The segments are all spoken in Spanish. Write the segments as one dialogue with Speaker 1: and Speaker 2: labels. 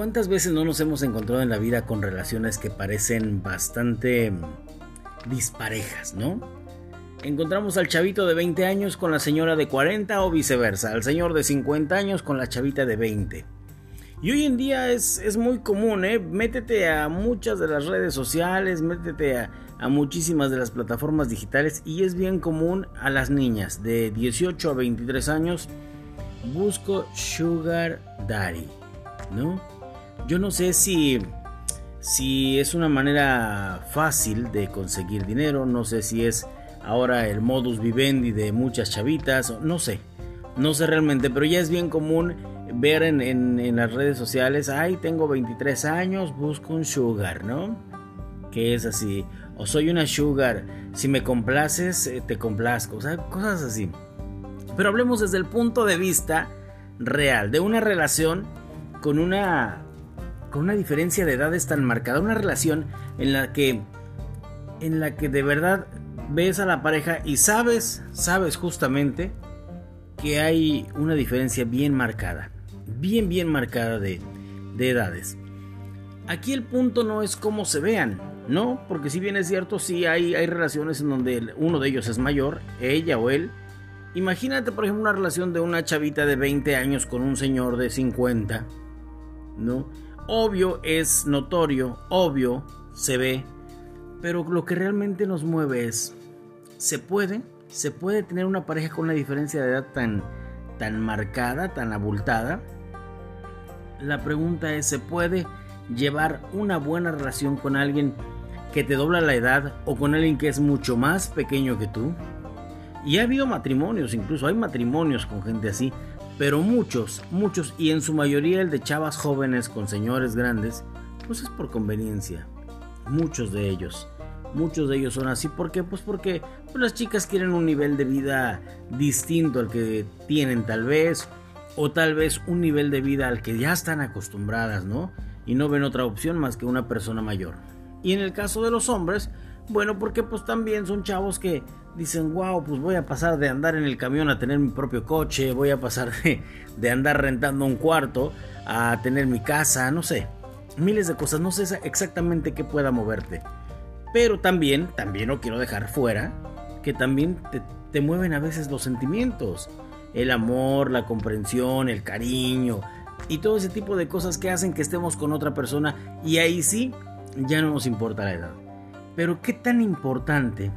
Speaker 1: ¿Cuántas veces no nos hemos encontrado en la vida con relaciones que parecen bastante mm, disparejas, no? Encontramos al chavito de 20 años con la señora de 40 o viceversa, al señor de 50 años con la chavita de 20. Y hoy en día es, es muy común, ¿eh? Métete a muchas de las redes sociales, métete a, a muchísimas de las plataformas digitales y es bien común a las niñas de 18 a 23 años busco Sugar Daddy, ¿no? Yo no sé si, si es una manera fácil de conseguir dinero, no sé si es ahora el modus vivendi de muchas chavitas, no sé, no sé realmente, pero ya es bien común ver en, en, las redes sociales, ay, tengo 23 años, busco un sugar, ¿no? Que es así, o soy una sugar, si me complaces, eh, te complazco, o sea, cosas así. Pero hablemos desde el punto de vista real, de una relación con una con una diferencia de edades tan marcada, una relación en la que en la que de verdad ves a la pareja y sabes, sabes justamente que hay una diferencia bien marcada, bien bien marcada de, de edades. Aquí el punto no es cómo se vean, ¿no? Porque si bien es cierto, sí hay, hay relaciones en donde uno de ellos es mayor, ella o él. Imagínate, por ejemplo, una relación de una chavita de 20 años con un señor de 50, ¿no? Obvio es notorio, obvio se ve, pero lo que realmente nos mueve es, ¿se puede? ¿Se puede tener una pareja con una diferencia de edad tan, tan marcada, tan abultada? La pregunta es, ¿se puede llevar una buena relación con alguien que te dobla la edad o con alguien que es mucho más pequeño que tú? Y ha habido matrimonios, incluso hay matrimonios con gente así, pero muchos, muchos, y en su mayoría el de chavas jóvenes con señores grandes, pues es por conveniencia. Muchos de ellos. Muchos de ellos son así. ¿Por qué? Pues porque pues las chicas quieren un nivel de vida distinto al que tienen tal vez. O tal vez un nivel de vida al que ya están acostumbradas, ¿no? Y no ven otra opción más que una persona mayor. Y en el caso de los hombres, bueno, porque pues también son chavos que dicen, wow, pues voy a pasar de andar en el camión a tener mi propio coche, voy a pasar de, andar rentando un cuarto a tener mi casa, no sé, miles de cosas, no sé exactamente qué pueda moverte. Pero también, también no quiero dejar fuera que también te, te mueven a veces los sentimientos, el amor, la comprensión, el cariño y todo ese tipo de cosas que hacen que estemos con otra persona y ahí sí, ya no nos importa la edad. Pero qué tan importante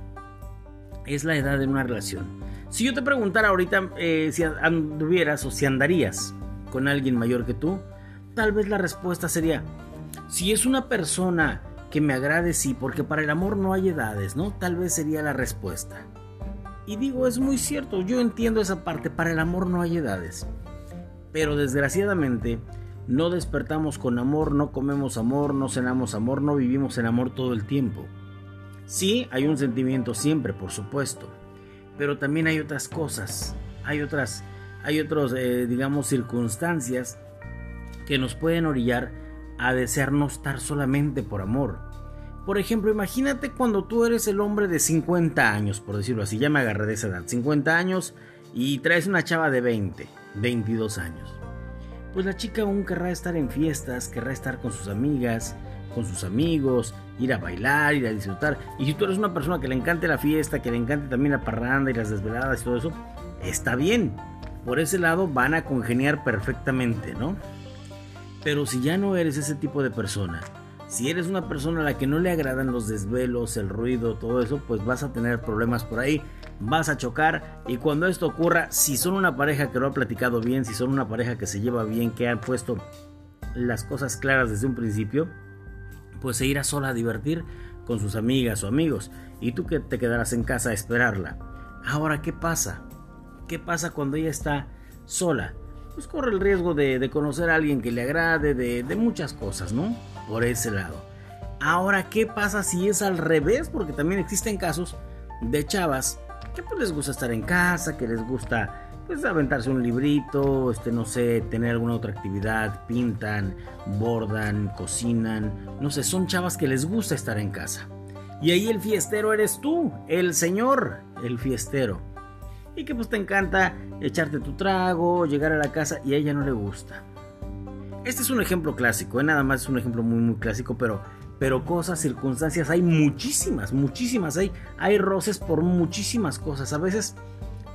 Speaker 1: es la edad de una relación. Si yo te preguntara ahorita eh, si anduvieras o si andarías con alguien mayor que tú, tal vez la respuesta sería, si es una persona que me agrade, sí, porque para el amor no hay edades, ¿no? Tal vez sería la respuesta. Y digo, es muy cierto, yo entiendo esa parte, para el amor no hay edades. Pero desgraciadamente, no despertamos con amor, no comemos amor, no cenamos amor, no vivimos en amor todo el tiempo. Sí, hay un sentimiento siempre, por supuesto, pero también hay otras cosas, hay otras, hay otros, eh, digamos, circunstancias que nos pueden orillar a desear no estar solamente por amor. Por ejemplo, imagínate cuando tú eres el hombre de 50 años, por decirlo así, ya me agarré de esa edad, 50 años y traes una chava de 20, 22 años. Pues la chica aún querrá estar en fiestas, querrá estar con sus amigas, con sus amigos, ir a bailar, ir a disfrutar. Y si tú eres una persona que le encante la fiesta, que le encante también la parranda y las desveladas y todo eso, está bien. Por ese lado van a congeniar perfectamente, ¿no? Pero si ya no eres ese tipo de persona, si eres una persona a la que no le agradan los desvelos, el ruido, todo eso, pues vas a tener problemas por ahí, vas a chocar y cuando esto ocurra, si son una pareja que lo ha platicado bien, si son una pareja que se lleva bien, que han puesto las cosas claras desde un principio, pues se irá sola a divertir con sus amigas o amigos y tú que te quedarás en casa a esperarla. Ahora, ¿qué pasa? ¿Qué pasa cuando ella está sola? Pues corre el riesgo de, conocer a alguien que le agrade, de, muchas cosas, ¿no? Por ese lado. Ahora, ¿qué pasa si es al revés? Porque también existen casos de chavas que pues les gusta estar en casa, que les gusta pues aventarse un librito, este no sé, tener alguna otra actividad, pintan, bordan, cocinan, no sé, son chavas que les gusta estar en casa. Y ahí el fiestero eres tú, el señor, el fiestero. Y que pues te encanta echarte tu trago, llegar a la casa y a ella no le gusta. Este es un ejemplo clásico, ¿eh? nada más es un ejemplo muy muy clásico, pero, pero cosas, circunstancias, hay muchísimas, muchísimas, hay, hay roces por muchísimas cosas. A veces,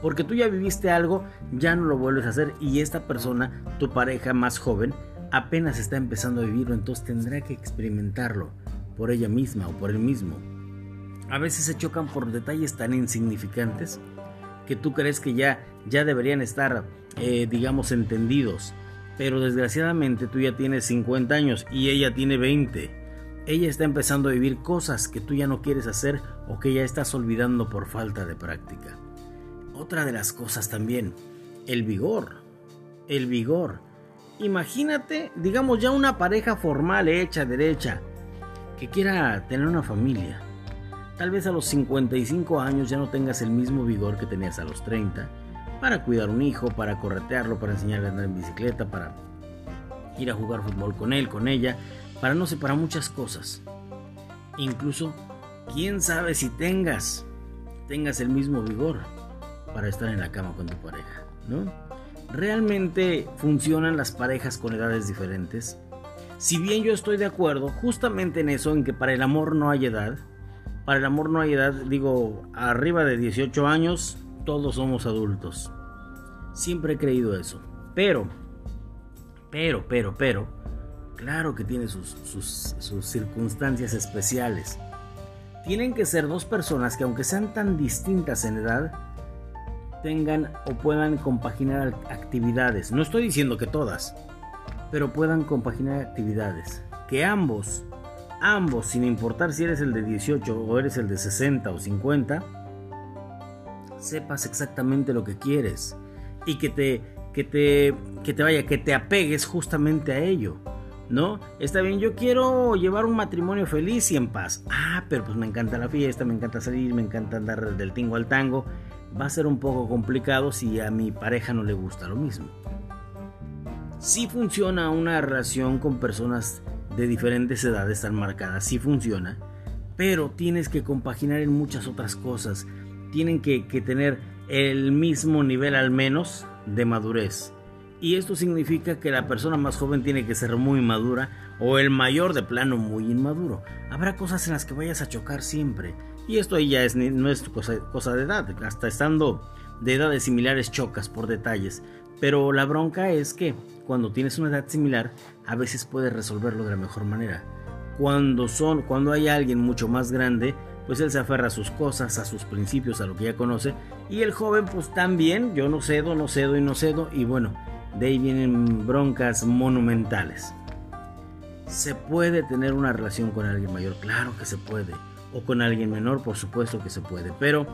Speaker 1: porque tú ya viviste algo, ya no lo vuelves a hacer y esta persona, tu pareja más joven, apenas está empezando a vivirlo, entonces tendrá que experimentarlo por ella misma o por él mismo. A veces se chocan por detalles tan insignificantes que tú crees que ya, ya deberían estar, eh, digamos, entendidos pero desgraciadamente tú ya tienes 50 años y ella tiene 20. Ella está empezando a vivir cosas que tú ya no quieres hacer o que ya estás olvidando por falta de práctica. Otra de las cosas también, el vigor. El vigor. Imagínate, digamos ya una pareja formal, hecha, derecha, que quiera tener una familia. Tal vez a los 55 años ya no tengas el mismo vigor que tenías a los 30 para cuidar un hijo, para corretearlo, para enseñarle a andar en bicicleta, para ir a jugar fútbol con él, con ella, para no sé, para muchas cosas. Incluso, quién sabe si tengas, tengas el mismo vigor para estar en la cama con tu pareja, ¿no? ¿Realmente funcionan las parejas con edades diferentes? Si bien yo estoy de acuerdo justamente en eso, en que para el amor no hay edad, para el amor no hay edad, digo, arriba de 18 años, todos somos adultos. Siempre he creído eso. Pero, pero, pero, pero, claro que tiene sus, sus, circunstancias especiales. Tienen que ser dos personas que aunque sean tan distintas en edad, tengan o puedan compaginar actividades. No estoy diciendo que todas, pero puedan compaginar actividades. Que ambos, ambos, sin importar si eres el de 18 o eres el de 60 o 50, sepas exactamente lo que quieres y que te, que te, que te vaya, que te apegues justamente a ello. ¿No? Está bien, yo quiero llevar un matrimonio feliz y en paz. Ah, pero pues me encanta la fiesta, me encanta salir, me encanta andar del tingo al tango. Va a ser un poco complicado si a mi pareja no le gusta lo mismo. Si funciona una relación con personas de diferentes edades tan marcadas, sí funciona, pero tienes que compaginar en muchas otras cosas tienen que, tener el mismo nivel al menos de madurez. Y esto significa que la persona más joven tiene que ser muy madura o el mayor de plano muy inmaduro. Habrá cosas en las que vayas a chocar siempre. Y esto ahí ya es, no es cosa, cosa de edad. Hasta estando de edades similares chocas por detalles. Pero la bronca es que cuando tienes una edad similar, a veces puedes resolverlo de la mejor manera. Cuando son, cuando hay alguien mucho más grande, pues él se aferra a sus cosas, a sus principios, a lo que ya conoce. Y el joven pues también, yo no cedo, no cedo y no cedo. Y bueno, de ahí vienen broncas monumentales. ¿Se puede tener una relación con alguien mayor? Claro que se puede. O con alguien menor, por supuesto que se puede. Pero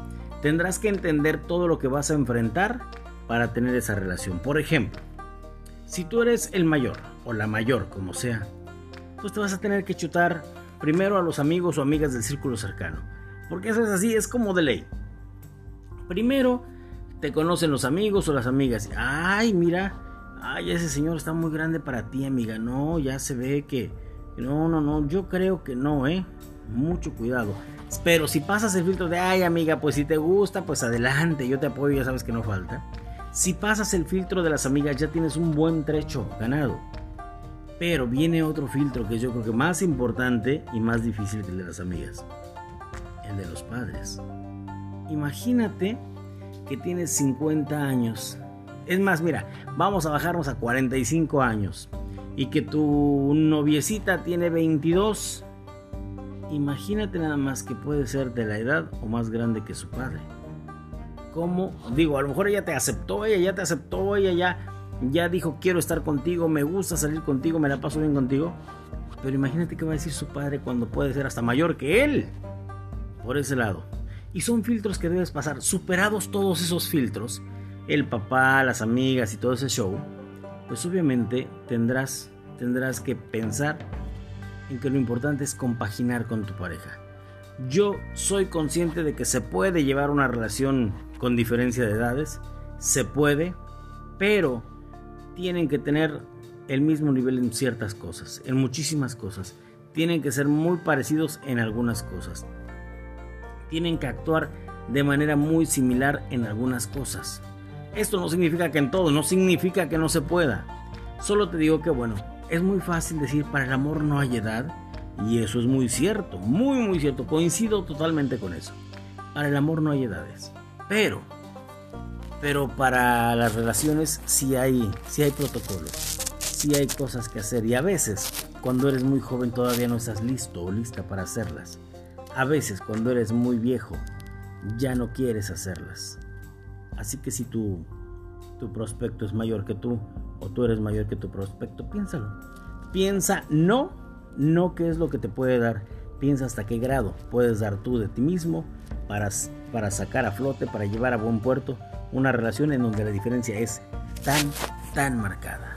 Speaker 1: tendrás que entender todo lo que vas a enfrentar para tener esa relación. Por ejemplo, si tú eres el mayor o la mayor, como sea, pues te vas a tener que chutar primero a los amigos o amigas del círculo cercano. Porque eso es así, es como de ley. Primero te conocen los amigos o las amigas. Ay, mira, ay, ese señor está muy grande para ti, amiga. No, ya se ve que... No, no, no, yo creo que no, ¿eh? Mucho cuidado. Pero si pasas el filtro de, ay, amiga, pues si te gusta, pues adelante, yo te apoyo, ya sabes que no falta. Si pasas el filtro de las amigas, ya tienes un buen trecho ganado. Pero viene otro filtro que yo creo que más importante y más difícil que el de las amigas. El de los padres. Imagínate que tienes 50 años. Es más, mira, vamos a bajarnos a 45 años. Y que tu noviecita tiene 22. Imagínate nada más que puede ser de la edad o más grande que su padre. ¿Cómo? Digo, a lo mejor ella te aceptó, ella ya te aceptó, ella ya ya dijo quiero estar contigo, me gusta salir contigo, me la paso bien contigo. Pero imagínate qué va a decir su padre cuando puede ser hasta mayor que él. Por ese lado. Y son filtros que debes pasar. Superados todos esos filtros, el papá, las amigas y todo ese show, pues obviamente tendrás, tendrás que pensar en que lo importante es compaginar con tu pareja. Yo soy consciente de que se puede llevar una relación con diferencia de edades, se puede, pero tienen que tener el mismo nivel en ciertas cosas, en muchísimas cosas. Tienen que ser muy parecidos en algunas cosas. Tienen que actuar de manera muy similar en algunas cosas. Esto no significa que en todo, no significa que no se pueda. Solo te digo que bueno, es muy fácil decir para el amor no hay edad y eso es muy cierto, muy muy cierto, coincido totalmente con eso. Para el amor no hay edades, pero pero para las relaciones sí hay sí hay protocolos, sí hay cosas que hacer y a veces cuando eres muy joven todavía no estás listo o lista para hacerlas. A veces cuando eres muy viejo ya no quieres hacerlas. Así que si tu, tu prospecto es mayor que tú o tú eres mayor que tu prospecto, piénsalo. Piensa no, no qué es lo que te puede dar. Piensa hasta qué grado puedes dar tú de ti mismo para, para sacar a flote, para llevar a buen puerto una relación en donde la diferencia es tan, tan marcada.